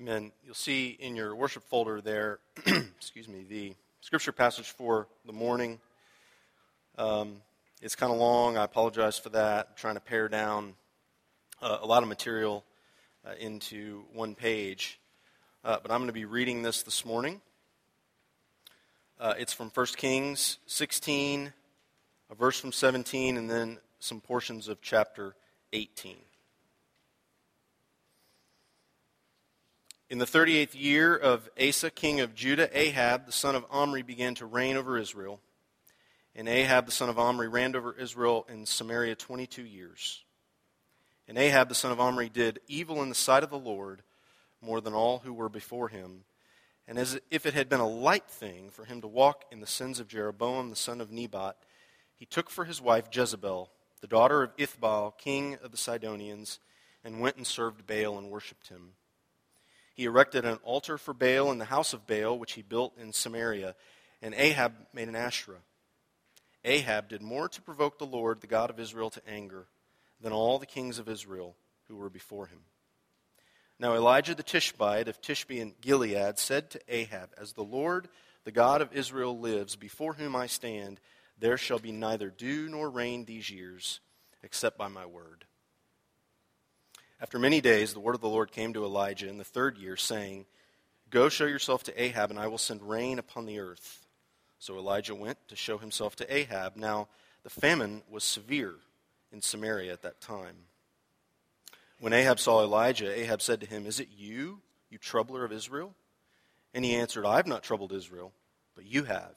Amen. You'll see in your worship folder there, excuse me, the scripture passage for the morning. Um, it's kind of long. I apologize for that. I'm trying to pare down uh, a lot of material uh, into one page. Uh, but I'm going to be reading this this morning. Uh, it's from 1 Kings 16, a verse from 17, and then some portions of chapter 18. In the 38th year of Asa, king of Judah, Ahab, the son of Omri, began to reign over Israel. And Ahab, the son of Omri, reigned over Israel in Samaria 22 years. And Ahab, the son of Omri, did evil in the sight of the Lord more than all who were before him. And as if it had been a light thing for him to walk in the sins of Jeroboam, the son of Nebat, he took for his wife Jezebel, the daughter of Ethbaal, king of the Sidonians, and went and served Baal and worshipped him. He erected an altar for Baal in the house of Baal, which he built in Samaria, and Ahab made an Asherah. Ahab did more to provoke the Lord, the God of Israel, to anger than all the kings of Israel who were before him. Now Elijah the Tishbite of Tishbe in Gilead said to Ahab, As the Lord, the God of Israel, lives, before whom I stand, there shall be neither dew nor rain these years, except by my word. After many days, the word of the Lord came to Elijah in the third year, saying, Go show yourself to Ahab, and I will send rain upon the earth. So Elijah went to show himself to Ahab. Now, the famine was severe in Samaria at that time. When Ahab saw Elijah, Ahab said to him, Is it you, you troubler of Israel? And he answered, I have not troubled Israel, but you have,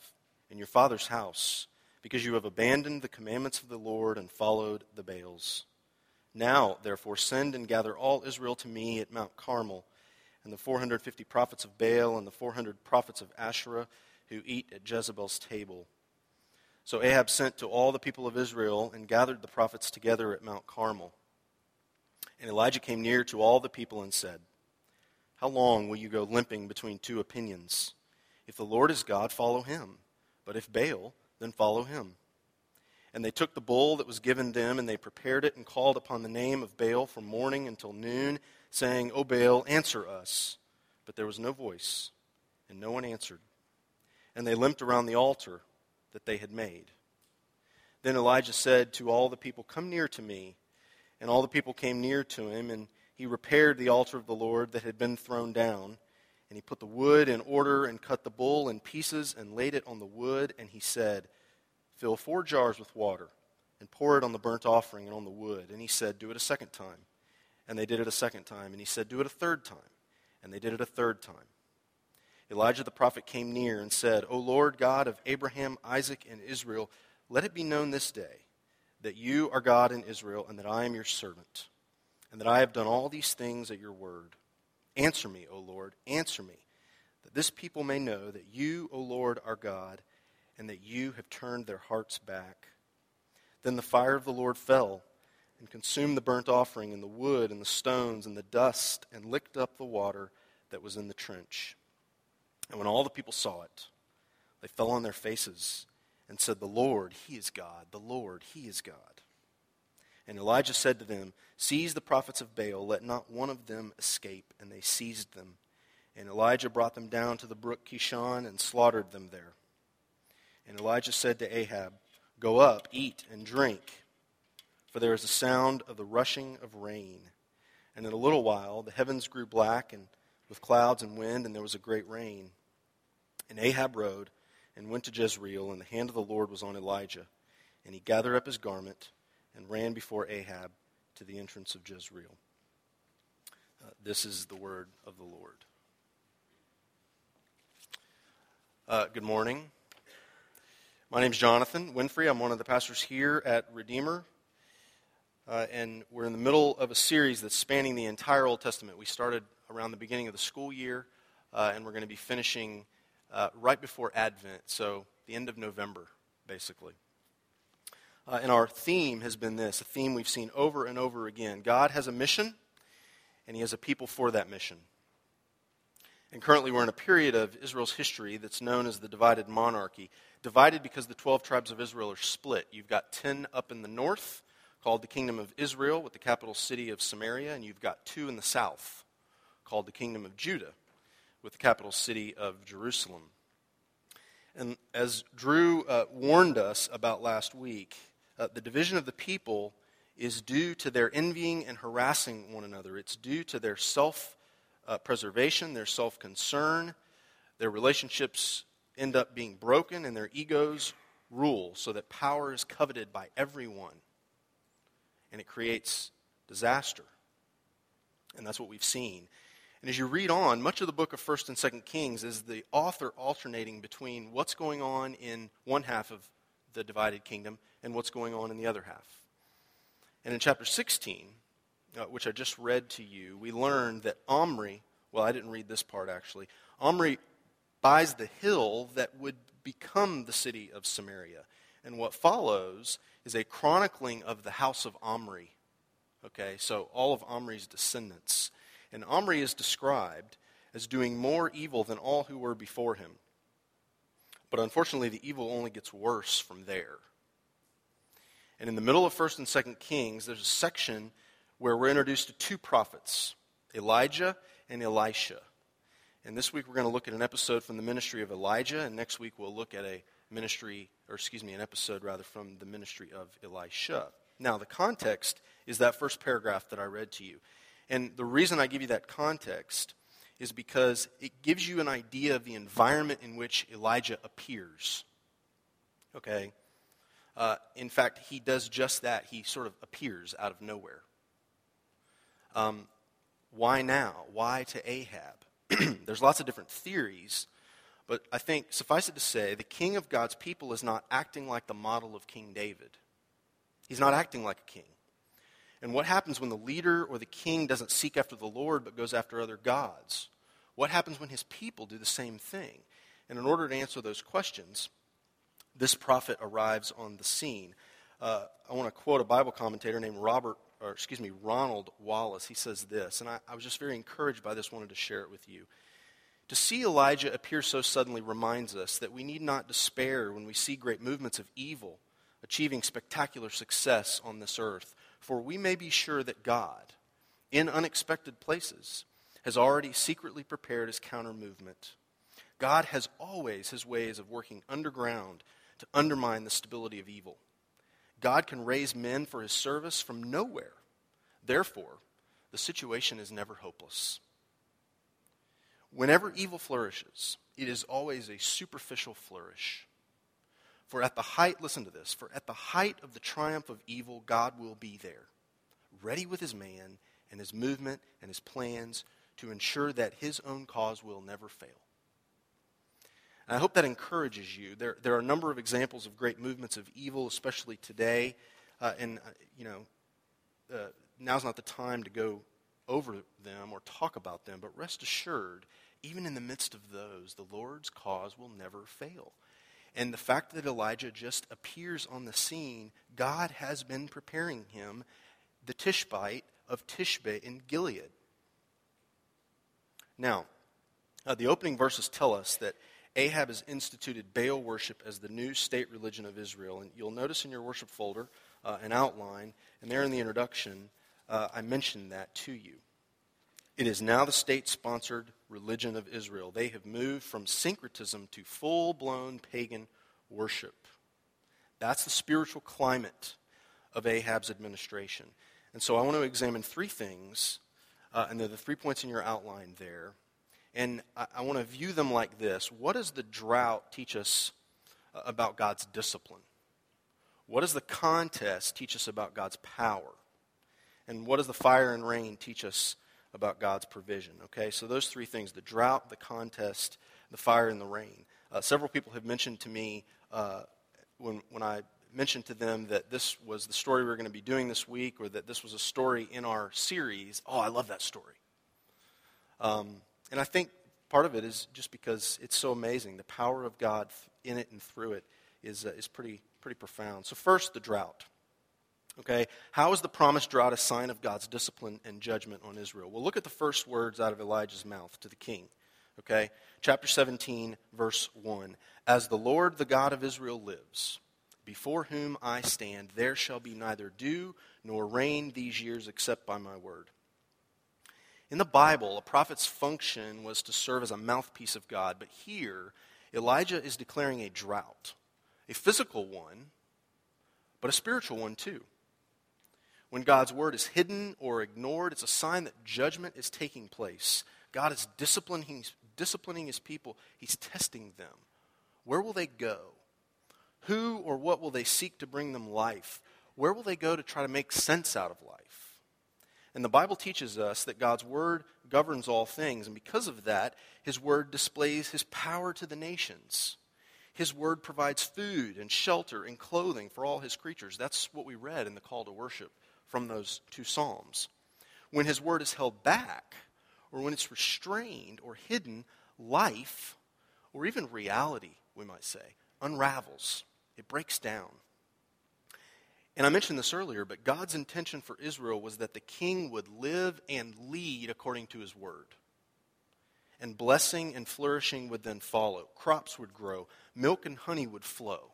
in your father's house, because you have abandoned the commandments of the Lord and followed the Baals. Now, therefore, send and gather all Israel to me at Mount Carmel, and the 450 prophets of Baal and the 400 prophets of Asherah who eat at Jezebel's table. So Ahab sent to all the people of Israel and gathered the prophets together at Mount Carmel. And Elijah came near to all the people and said, How long will you go limping between two opinions? If the Lord is God, follow him. But if Baal, then follow him. And they took the bull that was given them, and they prepared it and called upon the name of Baal from morning until noon, saying, O Baal, answer us. But there was no voice, and no one answered. And they limped around the altar that they had made. Then Elijah said to all the people, Come near to me. And all the people came near to him, and he repaired the altar of the Lord that had been thrown down. And he put the wood in order and cut the bull in pieces and laid it on the wood. And he said, Fill four jars with water and pour it on the burnt offering and on the wood. And he said, Do it a second time. And they did it a second time. And he said, Do it a third time. And they did it a third time. Elijah the prophet came near and said, O Lord God of Abraham, Isaac, and Israel, let it be known this day that you are God in Israel, and that I am your servant, and that I have done all these things at your word. Answer me, O Lord, answer me, that this people may know that you, O Lord, are God and that you have turned their hearts back. Then the fire of the Lord fell and consumed the burnt offering and the wood and the stones and the dust and licked up the water that was in the trench. And when all the people saw it, they fell on their faces and said, The Lord, He is God. The Lord, He is God. And Elijah said to them, Seize the prophets of Baal, let not one of them escape. And they seized them. And Elijah brought them down to the brook Kishon and slaughtered them there. And Elijah said to Ahab, Go up, eat, and drink, for there is a sound of the rushing of rain. And in a little while the heavens grew black and with clouds and wind, and there was a great rain. And Ahab rode and went to Jezreel, and the hand of the Lord was on Elijah. And he gathered up his garment and ran before Ahab to the entrance of Jezreel. Uh, this is the word of the Lord. Uh, good morning. My name is Jonathan Winfrey. I'm one of the pastors here at Redeemer. Uh, and we're in the middle of a series that's spanning the entire Old Testament. We started around the beginning of the school year, uh, and we're going to be finishing uh, right before Advent, so the end of November, basically. Uh, and our theme has been this a theme we've seen over and over again God has a mission, and He has a people for that mission. And currently, we're in a period of Israel's history that's known as the divided monarchy. Divided because the 12 tribes of Israel are split. You've got 10 up in the north, called the Kingdom of Israel, with the capital city of Samaria, and you've got two in the south, called the Kingdom of Judah, with the capital city of Jerusalem. And as Drew uh, warned us about last week, uh, the division of the people is due to their envying and harassing one another. It's due to their self uh, preservation, their self concern. Their relationships end up being broken, and their egos rule so that power is coveted by everyone. And it creates disaster. And that's what we've seen. And as you read on, much of the book of 1st and 2nd Kings is the author alternating between what's going on in one half of the divided kingdom and what's going on in the other half. And in chapter 16, uh, which I just read to you, we learned that Omri, well, I didn't read this part actually, Omri buys the hill that would become the city of Samaria. And what follows is a chronicling of the house of Omri. Okay, so all of Omri's descendants. And Omri is described as doing more evil than all who were before him. But unfortunately, the evil only gets worse from there. And in the middle of 1st and 2nd Kings, there's a section where we're introduced to two prophets, Elijah and Elisha. And this week we're going to look at an episode from the ministry of Elijah, and next week we'll look at a ministry, or excuse me, an episode rather from the ministry of Elisha. Now, the context is that first paragraph that I read to you. And the reason I give you that context is because it gives you an idea of the environment in which Elijah appears. Okay? Uh, in fact, he does just that. He sort of appears out of nowhere. Um, why now? Why to Ahab? There's lots of different theories, but I think, suffice it to say, the king of God's people is not acting like the model of King David. He's not acting like a king. And what happens when the leader or the king doesn't seek after the Lord but goes after other gods? What happens when his people do the same thing? And in order to answer those questions, this prophet arrives on the scene. Uh, I want to quote a Bible commentator named Robert, or excuse me, Ronald Wallace. He says this, and I, I was just very encouraged by this, wanted to share it with you. To see Elijah appear so suddenly reminds us that we need not despair when we see great movements of evil achieving spectacular success on this earth for we may be sure that God, in unexpected places, has already secretly prepared his counter movement. God has always his ways of working underground to undermine the stability of evil. God can raise men for his service from nowhere. Therefore, the situation is never hopeless. Whenever evil flourishes, it is always a superficial flourish. For at the height, listen to this, for at the height of the triumph of evil, God will be there, ready with his man and his movement and his plans to ensure that his own cause will never fail. And I hope that encourages you. There, there are a number of examples of great movements of evil, especially today. Uh, and, uh, you know, uh, now's not the time to go over them or talk about them, but rest assured, even in the midst of those, the Lord's cause will never fail. And the fact that Elijah just appears on the scene, God has been preparing him, the Tishbite of Tishbe in Gilead. Now, uh, the opening verses tell us that Ahab has instituted Baal worship as the new state religion of Israel. And you'll notice in your worship folder uh, an outline, and there in the introduction, uh, I mentioned that to you. It is now the state sponsored religion of Israel. They have moved from syncretism to full blown pagan worship. That's the spiritual climate of Ahab's administration. And so I want to examine three things, uh, and they're the three points in your outline there. And I, I want to view them like this What does the drought teach us uh, about God's discipline? What does the contest teach us about God's power? And what does the fire and rain teach us about God's provision. Okay, so those three things the drought, the contest, the fire, and the rain. Uh, several people have mentioned to me uh, when, when I mentioned to them that this was the story we were going to be doing this week or that this was a story in our series. Oh, I love that story. Um, and I think part of it is just because it's so amazing. The power of God in it and through it is, uh, is pretty, pretty profound. So, first, the drought. Okay, how is the promised drought a sign of God's discipline and judgment on Israel? Well, look at the first words out of Elijah's mouth to the king. Okay, chapter 17, verse 1. As the Lord, the God of Israel, lives, before whom I stand, there shall be neither dew nor rain these years except by my word. In the Bible, a prophet's function was to serve as a mouthpiece of God, but here, Elijah is declaring a drought, a physical one, but a spiritual one too. When God's word is hidden or ignored, it's a sign that judgment is taking place. God is disciplining, disciplining his people, he's testing them. Where will they go? Who or what will they seek to bring them life? Where will they go to try to make sense out of life? And the Bible teaches us that God's word governs all things, and because of that, his word displays his power to the nations. His word provides food and shelter and clothing for all his creatures. That's what we read in the call to worship from those two Psalms. When his word is held back, or when it's restrained or hidden, life, or even reality, we might say, unravels. It breaks down. And I mentioned this earlier, but God's intention for Israel was that the king would live and lead according to his word. And blessing and flourishing would then follow. Crops would grow, milk and honey would flow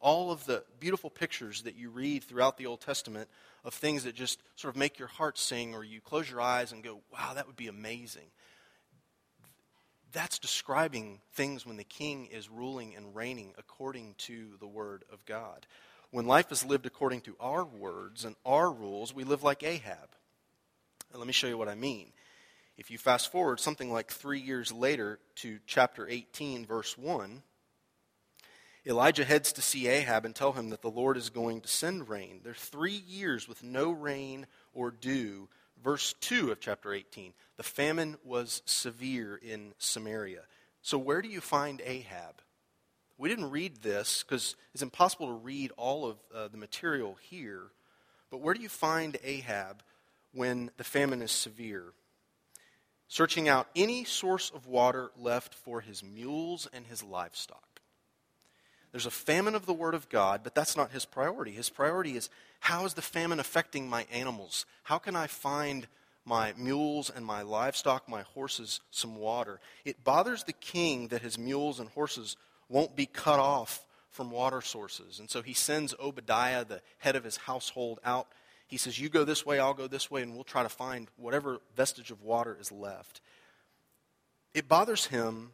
all of the beautiful pictures that you read throughout the Old Testament of things that just sort of make your heart sing, or you close your eyes and go, wow, that would be amazing. That's describing things when the king is ruling and reigning according to the word of God. When life is lived according to our words and our rules, we live like Ahab. And let me show you what I mean. If you fast forward something like three years later to chapter 18, verse 1, Elijah heads to see Ahab and tell him that the Lord is going to send rain. There are three years with no rain or dew. Verse 2 of chapter 18 the famine was severe in Samaria. So, where do you find Ahab? We didn't read this because it's impossible to read all of uh, the material here. But where do you find Ahab when the famine is severe? Searching out any source of water left for his mules and his livestock. There's a famine of the Word of God, but that's not his priority. His priority is how is the famine affecting my animals? How can I find my mules and my livestock, my horses, some water? It bothers the king that his mules and horses won't be cut off from water sources. And so he sends Obadiah, the head of his household, out. He says, You go this way, I'll go this way, and we'll try to find whatever vestige of water is left. It bothers him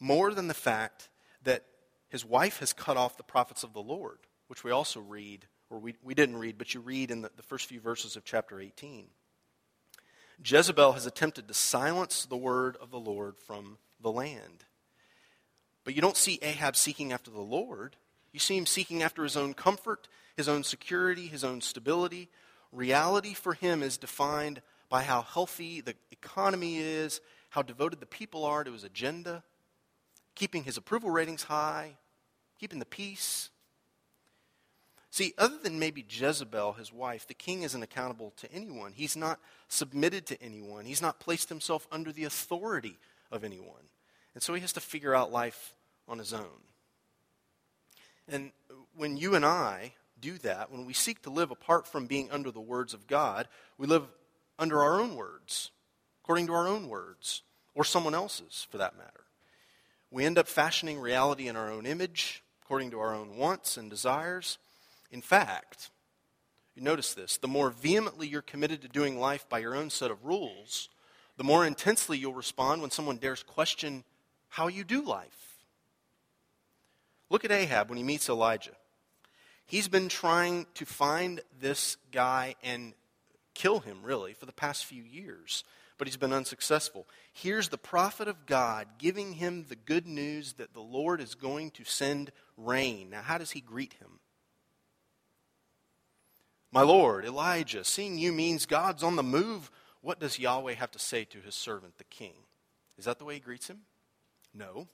more than the fact that his wife has cut off the prophets of the Lord, which we also read, or we, we didn't read, but you read in the, the first few verses of chapter 18. Jezebel has attempted to silence the word of the Lord from the land. But you don't see Ahab seeking after the Lord. You see him seeking after his own comfort, his own security, his own stability. Reality for him is defined by how healthy the economy is, how devoted the people are to his agenda, keeping his approval ratings high, keeping the peace. See, other than maybe Jezebel, his wife, the king isn't accountable to anyone. He's not submitted to anyone. He's not placed himself under the authority of anyone. And so he has to figure out life on his own. And when you and I do that, when we seek to live apart from being under the words of God, we live under our own words, according to our own words, or someone else's for that matter. We end up fashioning reality in our own image, according to our own wants and desires. In fact, you notice this the more vehemently you're committed to doing life by your own set of rules, the more intensely you'll respond when someone dares question how you do life. Look at Ahab when he meets Elijah. He's been trying to find this guy and kill him, really, for the past few years but he's been unsuccessful. Here's the prophet of God giving him the good news that the Lord is going to send rain. Now, how does he greet him? My Lord, Elijah, seeing you means God's on the move. What does Yahweh have to say to his servant, the king? Is that the way he greets him? No.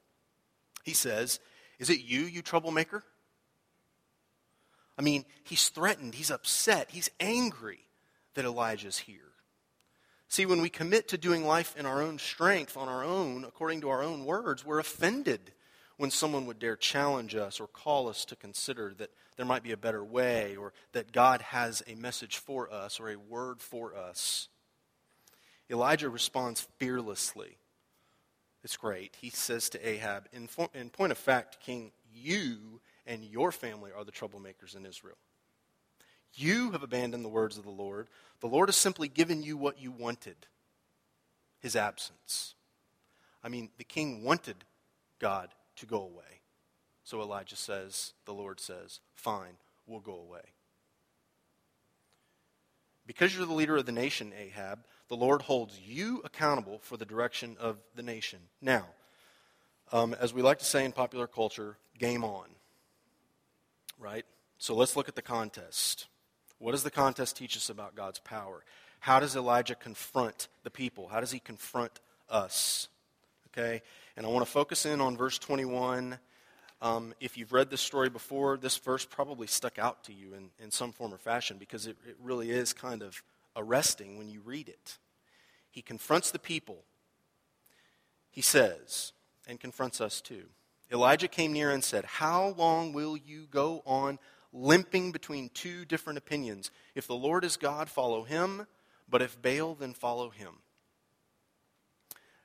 He says, Is it you, you troublemaker? I mean, he's threatened, he's upset, he's angry that Elijah's here. See, when we commit to doing life in our own strength, on our own, according to our own words, we're offended when someone would dare challenge us or call us to consider that there might be a better way or that God has a message for us or a word for us. Elijah responds fearlessly. It's great. He says to Ahab, in, in point of fact, King, you and your family are the troublemakers in Israel. You have abandoned the words of the Lord. The Lord has simply given you what you wanted. his absence. I mean, the king wanted God to go away. So Elijah says, the Lord says, Fine, we'll go away. Because you're the leader of the nation, Ahab, the Lord holds you accountable for the direction of the nation. Now, um, as we like to say in popular culture, game on. Right? So let's look at the contest. What does the contest teach us about God's power? How does Elijah confront the people? How does he confront us? Okay? And I want to focus in on verse 21. Um, if you've read this story before, this verse probably stuck out to you in, in some form or fashion because it, it really is kind of arresting when you read it. He confronts the people. He says, and confronts us too. Elijah came near and said, How long will you go on limping between two different opinions? If the Lord is God, follow him, but if Baal, then follow him.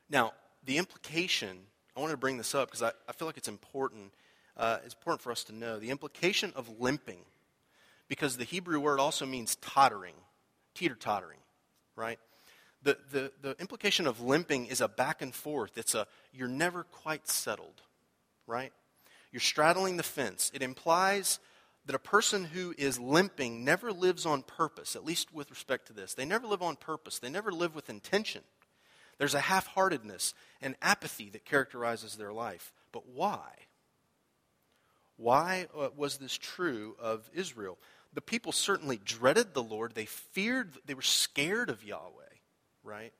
Now, the implication, I wanted to bring this up because I, I feel like it's important. Uh, it's important for us to know the implication of limping, because the Hebrew word also means tottering, teeter tottering, right? The, the, the implication of limping is a back and forth. It's a you're never quite settled, right? You're straddling the fence. It implies that a person who is limping never lives on purpose, at least with respect to this. They never live on purpose, they never live with intention. There's a half heartedness and apathy that characterizes their life. But why? Why uh, was this true of Israel? The people certainly dreaded the Lord. They feared, they were scared of Yahweh, right?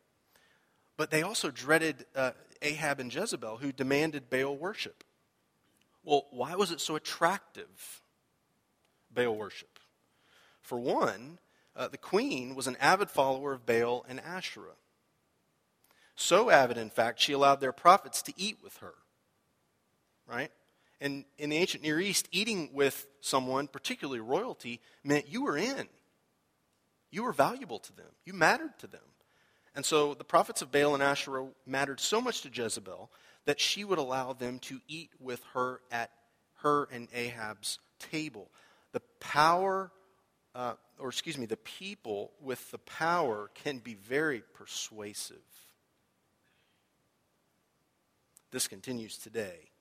But they also dreaded uh, Ahab and Jezebel, who demanded Baal worship. Well, why was it so attractive Baal worship. For one, uh, the queen was an avid follower of Baal and Asherah. So avid, in fact, she allowed their prophets to eat with her. Right? And in the ancient Near East, eating with someone, particularly royalty, meant you were in. You were valuable to them. You mattered to them. And so the prophets of Baal and Asherah mattered so much to Jezebel that she would allow them to eat with her at her and Ahab's table the power, uh, or excuse me, the people with the power can be very persuasive. This continues today.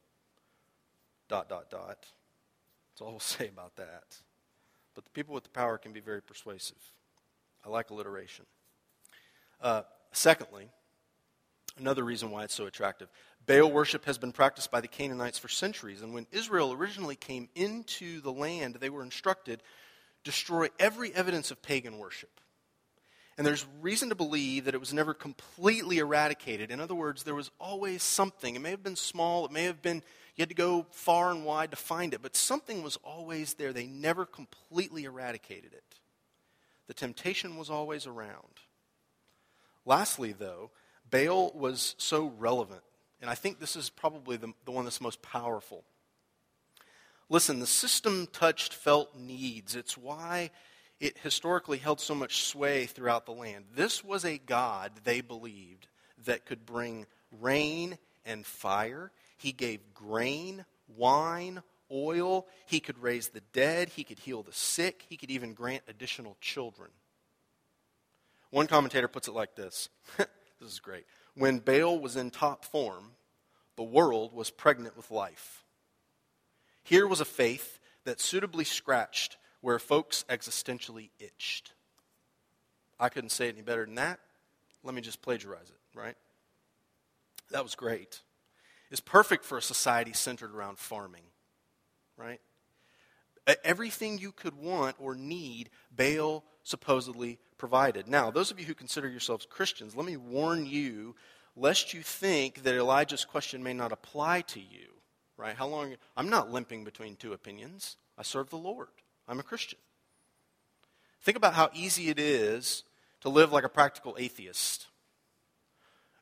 Dot, dot, dot. That's all we'll say about that. But the people with the power can be very persuasive. I like alliteration. Uh, secondly, another reason why it's so attractive Baal worship has been practiced by the Canaanites for centuries. And when Israel originally came into the land, they were instructed destroy every evidence of pagan worship. And there's reason to believe that it was never completely eradicated. In other words, there was always something. It may have been small, it may have been, you had to go far and wide to find it, but something was always there. They never completely eradicated it. The temptation was always around. Lastly, though, Baal was so relevant and I think this is probably the, the one that's most powerful. Listen, the system touched felt needs. It's why it historically held so much sway throughout the land. This was a God, they believed, that could bring rain and fire. He gave grain, wine, oil. He could raise the dead. He could heal the sick. He could even grant additional children. One commentator puts it like this this is great. When Baal was in top form, the world was pregnant with life. Here was a faith that suitably scratched where folks existentially itched. I couldn't say it any better than that. Let me just plagiarize it, right? That was great. It's perfect for a society centered around farming, right? Everything you could want or need, Baal supposedly provided. Now, those of you who consider yourselves Christians, let me warn you lest you think that Elijah's question may not apply to you. Right? How long? I'm not limping between two opinions. I serve the Lord. I'm a Christian. Think about how easy it is to live like a practical atheist.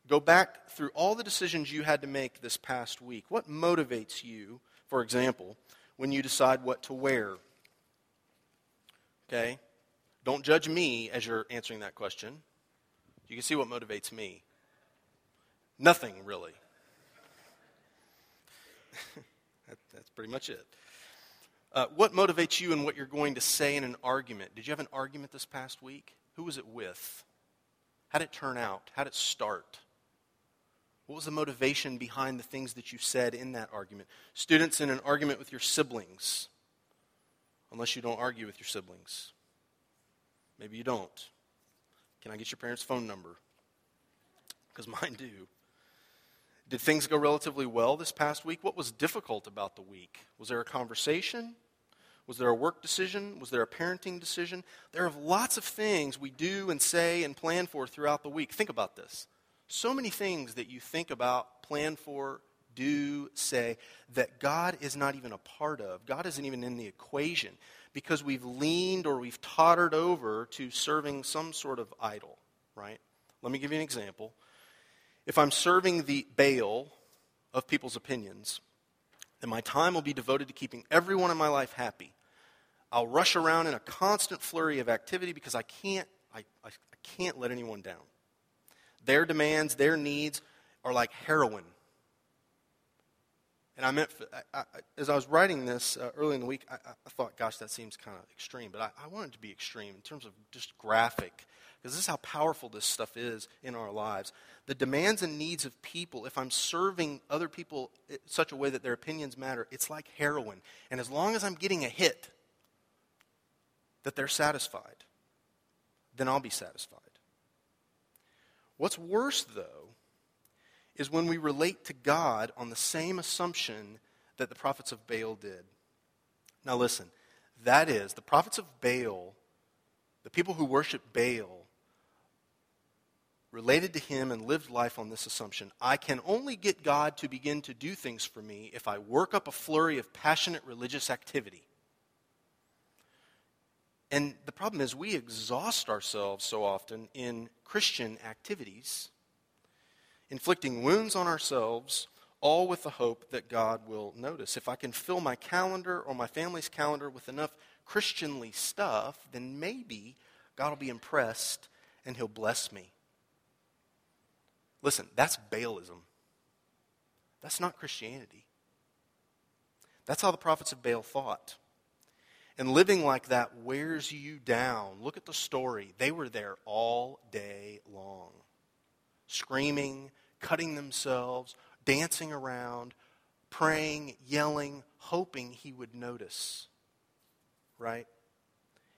Go back through all the decisions you had to make this past week. What motivates you, for example, when you decide what to wear? Okay? Don't judge me as you're answering that question. You can see what motivates me. Nothing, really. that, that's pretty much it. Uh, what motivates you in what you're going to say in an argument? Did you have an argument this past week? Who was it with? How did it turn out? How did it start? What was the motivation behind the things that you said in that argument? Students in an argument with your siblings, unless you don't argue with your siblings. Maybe you don't. Can I get your parents' phone number? Because mine do. Did things go relatively well this past week? What was difficult about the week? Was there a conversation? Was there a work decision? Was there a parenting decision? There are lots of things we do and say and plan for throughout the week. Think about this. So many things that you think about, plan for, do, say, that God is not even a part of. God isn't even in the equation because we've leaned or we've tottered over to serving some sort of idol, right? Let me give you an example. If I'm serving the Baal of people's opinions, then my time will be devoted to keeping everyone in my life happy. I'll rush around in a constant flurry of activity because I can't, I, I, I can't let anyone down. Their demands, their needs are like heroin. And I meant, I, I, as I was writing this uh, early in the week, I, thought, gosh, that seems kind of extreme. But I, wanted it to be extreme in terms of just graphic, because this is how powerful this stuff is in our lives. The demands and needs of people, if I'm serving other people such a way that their opinions matter, it's like heroin. And as long as I'm getting a hit, that they're satisfied, then I'll be satisfied. What's worse, though, is when we relate to God on the same assumption that the prophets of Baal did. Now, listen, that is, the prophets of Baal, the people who worship Baal, related to him and lived life on this assumption I can only get God to begin to do things for me if I work up a flurry of passionate religious activity. And the problem is, we exhaust ourselves so often in Christian activities, inflicting wounds on ourselves, all with the hope that God will notice. If I can fill my calendar or my family's calendar with enough Christianly stuff, then maybe God will be impressed and He'll bless me. Listen, that's Baalism. That's not Christianity. That's how the prophets of Baal thought. And living like that wears you down. Look at the story. They were there all day long, screaming, cutting themselves, dancing around, praying, yelling, hoping he would notice. Right?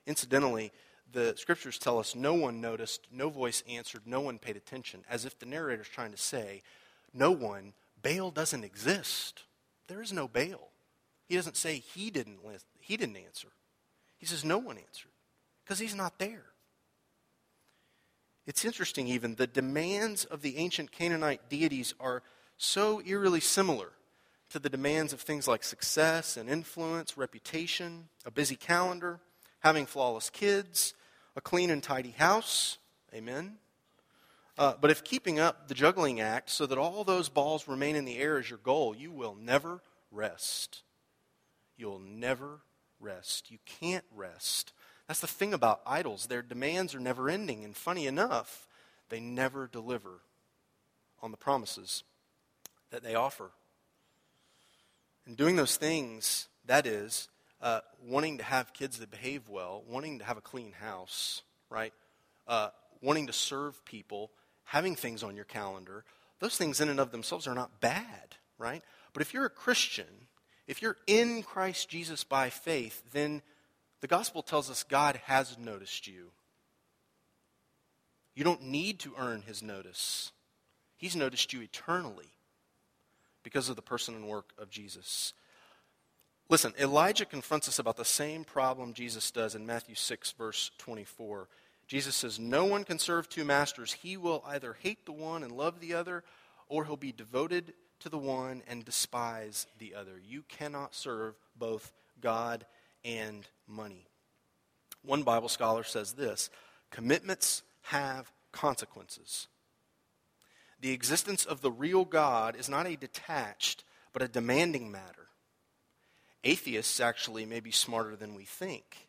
Incidentally, the scriptures tell us no one noticed, no voice answered, no one paid attention, as if the narrator is trying to say, no one, Baal doesn't exist. There is no Baal. He doesn't say he didn't, he didn't answer. He says no one answered because he's not there. It's interesting, even, the demands of the ancient Canaanite deities are so eerily similar to the demands of things like success and influence, reputation, a busy calendar, having flawless kids, a clean and tidy house. Amen. Uh, but if keeping up the juggling act so that all those balls remain in the air is your goal, you will never rest. You'll never rest. You can't rest. That's the thing about idols. Their demands are never ending. And funny enough, they never deliver on the promises that they offer. And doing those things, that is, uh, wanting to have kids that behave well, wanting to have a clean house, right? Uh, wanting to serve people, having things on your calendar, those things in and of themselves are not bad, right? But if you're a Christian if you're in Christ Jesus by faith, then the gospel tells us God has noticed you. You don't need to earn his notice. He's noticed you eternally because of the person and work of Jesus. Listen, Elijah confronts us about the same problem Jesus does in Matthew 6, verse 24. Jesus says, No one can serve two masters. He will either hate the one and love the other, or he'll be devoted to the one and despise the other. You cannot serve both God and money. One Bible scholar says this commitments have consequences. The existence of the real God is not a detached, but a demanding matter. Atheists actually may be smarter than we think.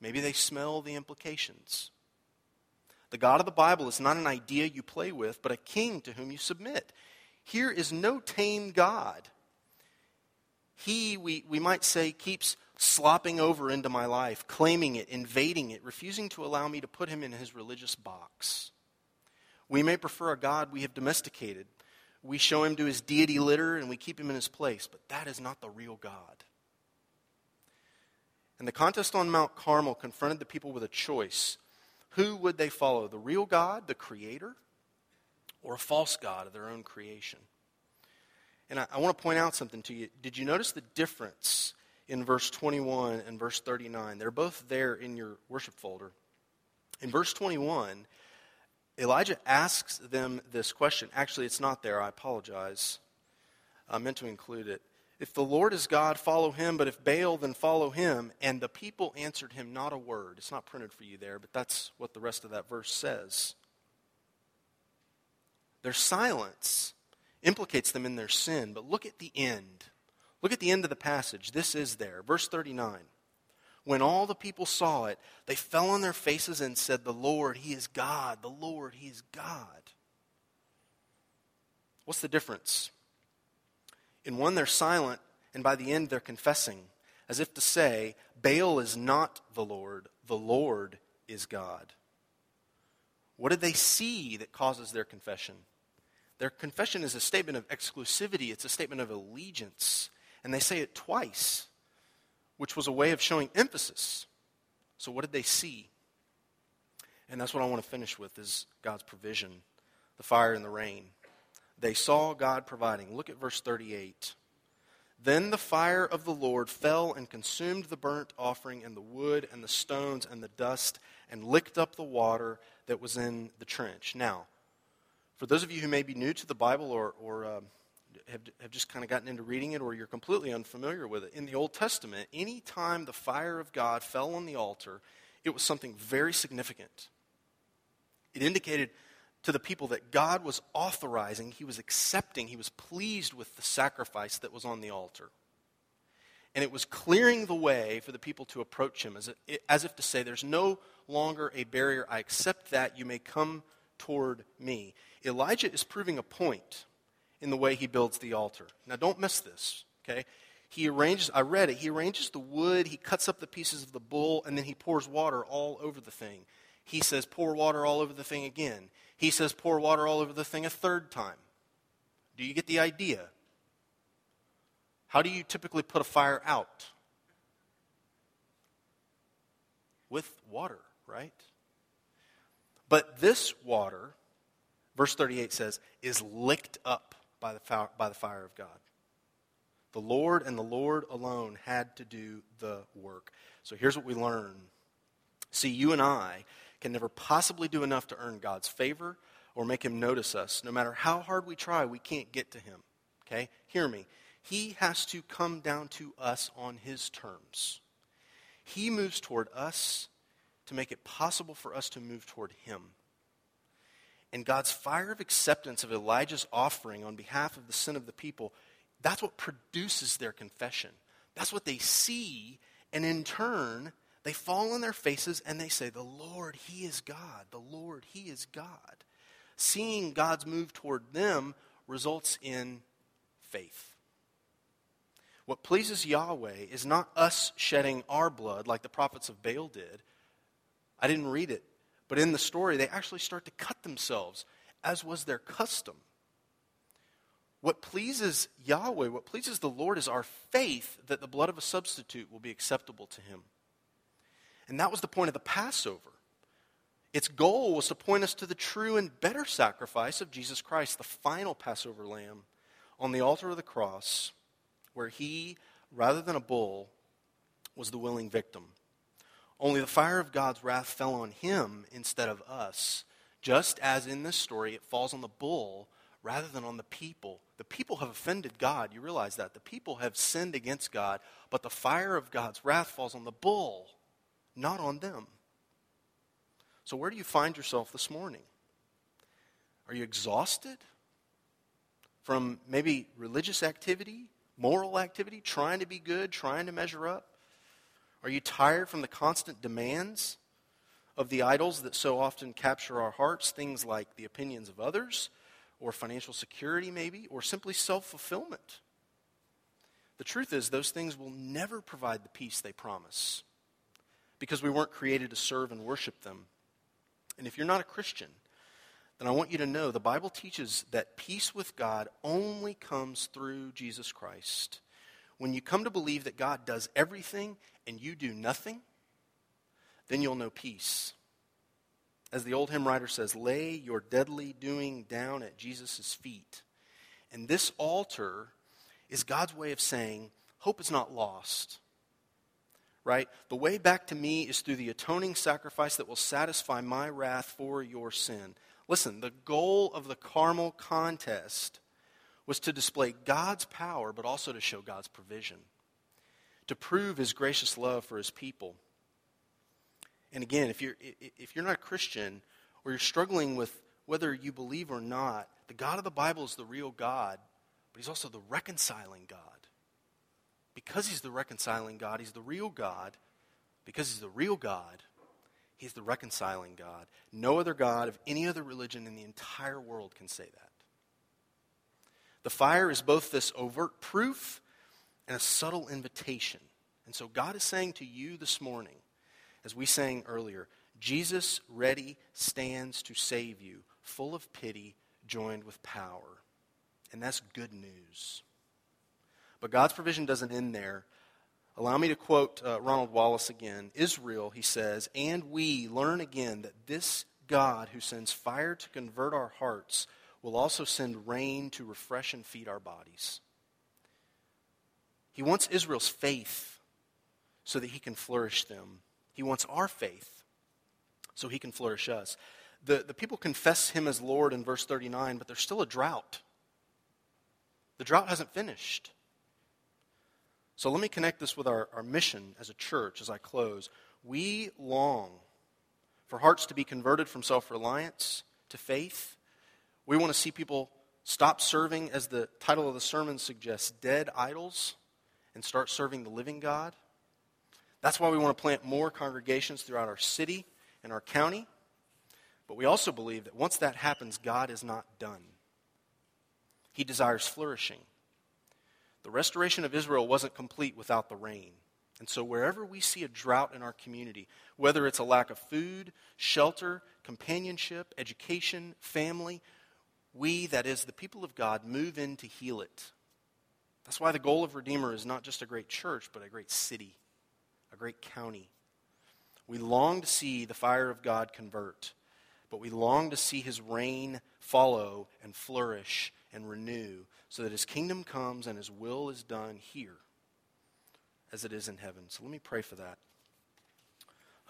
Maybe they smell the implications. The God of the Bible is not an idea you play with, but a king to whom you submit. Here is no tame God. He, we, we might say, keeps slopping over into my life, claiming it, invading it, refusing to allow me to put him in his religious box. We may prefer a God we have domesticated. We show him to his deity litter and we keep him in his place, but that is not the real God. And the contest on Mount Carmel confronted the people with a choice. Who would they follow, the real God, the creator, or a false God of their own creation? And I, I want to point out something to you. Did you notice the difference in verse 21 and verse 39? They're both there in your worship folder. In verse 21, Elijah asks them this question. Actually, it's not there. I apologize. I meant to include it. If the Lord is God, follow him, but if Baal, then follow him. And the people answered him not a word. It's not printed for you there, but that's what the rest of that verse says. Their silence implicates them in their sin, but look at the end. Look at the end of the passage. This is there. Verse 39. When all the people saw it, they fell on their faces and said, The Lord, He is God. The Lord, He is God. What's the difference? In one, they're silent, and by the end, they're confessing, as if to say, Baal is not the Lord, the Lord is God. What did they see that causes their confession? Their confession is a statement of exclusivity, it's a statement of allegiance. And they say it twice, which was a way of showing emphasis. So, what did they see? And that's what I want to finish with is God's provision, the fire and the rain. They saw God providing. Look at verse 38. Then the fire of the Lord fell and consumed the burnt offering and the wood and the stones and the dust and licked up the water that was in the trench. Now, for those of you who may be new to the Bible or, or um, have, have just kind of gotten into reading it or you're completely unfamiliar with it, in the Old Testament, any time the fire of God fell on the altar, it was something very significant. It indicated to the people that God was authorizing, He was accepting, He was pleased with the sacrifice that was on the altar. And it was clearing the way for the people to approach Him as, as if to say, There's no longer a barrier. I accept that. You may come toward me. Elijah is proving a point in the way he builds the altar. Now, don't miss this, okay? He arranges, I read it, he arranges the wood, he cuts up the pieces of the bull, and then he pours water all over the thing. He says, pour water all over the thing again. He says, pour water all over the thing a third time. Do you get the idea? How do you typically put a fire out? With water, right? But this water verse 38 says, is licked up by the, fire, by the fire of God. The Lord and the Lord alone had to do the work. So here's what we learn. See, you and I can never possibly do enough to earn God's favor or make him notice us. No matter how hard we try, we can't get to him. Okay? Hear me. He has to come down to us on his terms. He moves toward us to make it possible for us to move toward him. And God's fire of acceptance of Elijah's offering on behalf of the sin of the people, that's what produces their confession. That's what they see. And in turn, they fall on their faces and they say, The Lord, He is God. The Lord, He is God. Seeing God's move toward them results in faith. What pleases Yahweh is not us shedding our blood like the prophets of Baal did. I didn't read it but in the story, they actually start to cut themselves, as was their custom. What pleases Yahweh, what pleases the Lord, is our faith that the blood of a substitute will be acceptable to him. And that was the point of the Passover. Its goal was to point us to the true and better sacrifice of Jesus Christ, the final Passover lamb on the altar of the cross, where he, rather than a bull, was the willing victim. Only the fire of God's wrath fell on him instead of us. Just as in this story, it falls on the bull rather than on the people. The people have offended God. You realize that. The people have sinned against God, but the fire of God's wrath falls on the bull, not on them. So, where do you find yourself this morning? Are you exhausted from maybe religious activity, moral activity, trying to be good, trying to measure up? Are you tired from the constant demands of the idols that so often capture our hearts? Things like the opinions of others, or financial security, maybe, or simply self fulfillment. The truth is, those things will never provide the peace they promise because we weren't created to serve and worship them. And if you're not a Christian, then I want you to know the Bible teaches that peace with God only comes through Jesus Christ. When you come to believe that God does everything and you do nothing, then you'll know peace. As the old hymn writer says, lay your deadly doing down at Jesus' feet. And this altar is God's way of saying, hope is not lost. Right? The way back to me is through the atoning sacrifice that will satisfy my wrath for your sin. Listen, the goal of the Carmel contest was to display God's power, but also to show God's provision, to prove his gracious love for his people. And again, if you're, if you're not a Christian or you're struggling with whether you believe or not, the God of the Bible is the real God, but he's also the reconciling God. Because he's the reconciling God, he's the real God. Because he's the real God, He's the reconciling God. No other God of any other religion in the entire world can say that. The fire is both this overt proof and a subtle invitation. And so God is saying to you this morning, as we sang earlier, Jesus ready stands to save you, full of pity, joined with power. And that's good news. But God's provision doesn't end there. Allow me to quote uh, Ronald Wallace again. Israel, he says, and we learn again that this God who sends fire to convert our hearts will also send rain to refresh and feed our bodies. He wants Israel's faith so that he can flourish them. He wants our faith so he can flourish us. The, the people confess him as Lord in verse 39, but there's still a drought. The drought hasn't finished. So let me connect this with our, our mission as a church as I close. We long for hearts to be converted from self reliance to faith. We want to see people stop serving, as the title of the sermon suggests, dead idols and start serving the living God. That's why we want to plant more congregations throughout our city and our county. But we also believe that once that happens, God is not done. He desires flourishing. The restoration of Israel wasn't complete without the rain. And so, wherever we see a drought in our community, whether it's a lack of food, shelter, companionship, education, family, we, that is, the people of God, move in to heal it. That's why the goal of Redeemer is not just a great church, but a great city, a great county. We long to see the fire of God convert, but we long to see his rain follow and flourish and renew so that his kingdom comes and his will is done here as it is in heaven. So let me pray for that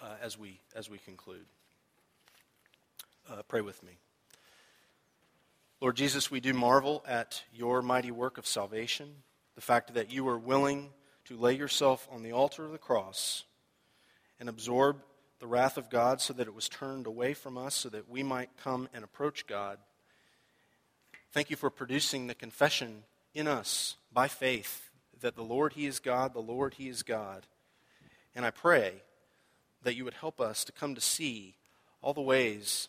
uh, as, we, as we conclude. Uh, pray with me. Lord Jesus, we do marvel at your mighty work of salvation, the fact that you are willing to lay yourself on the altar of the cross and absorb the wrath of God so that it was turned away from us so that we might come and approach God Thank you for producing the confession in us by faith that the Lord, He is God, the Lord, He is God. And I pray that you would help us to come to see all the ways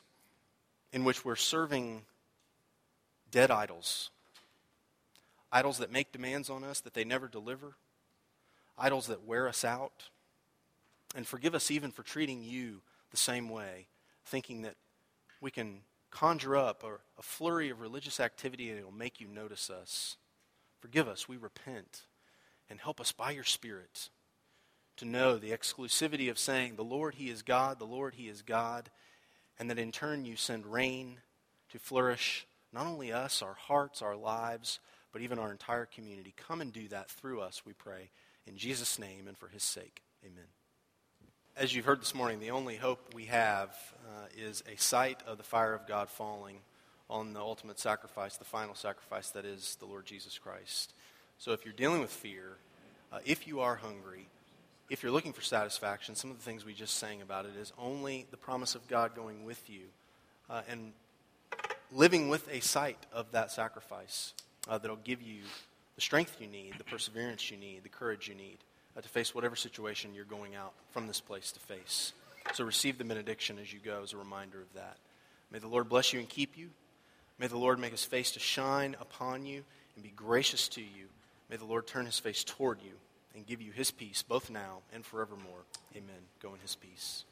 in which we're serving dead idols. Idols that make demands on us that they never deliver. Idols that wear us out. And forgive us even for treating you the same way, thinking that we can conjure up a, a flurry of religious activity and it will make you notice us. Forgive us, we repent, and help us by your Spirit to know the exclusivity of saying, The Lord, He is God, the Lord, He is God, and that in turn you send rain to flourish not only us, our hearts, our lives, but even our entire community. Come and do that through us, we pray. In Jesus' name and for His sake. Amen as you've heard this morning, the only hope we have uh, is a sight of the fire of God falling on the ultimate sacrifice, the final sacrifice that is the Lord Jesus Christ. So if you're dealing with fear, uh, if you are hungry, if you're looking for satisfaction, some of the things we just sang about it is only the promise of God going with you uh, and living with a sight of that sacrifice uh, that'll give you the strength you need, the perseverance you need, the courage you need uh, to face whatever situation you're going out from this place to face. So receive the benediction as you go as a reminder of that. May the Lord bless you and keep you. May the Lord make his face to shine upon you and be gracious to you. May the Lord turn his face toward you and give you his peace both now and forevermore. Amen. Go in his peace.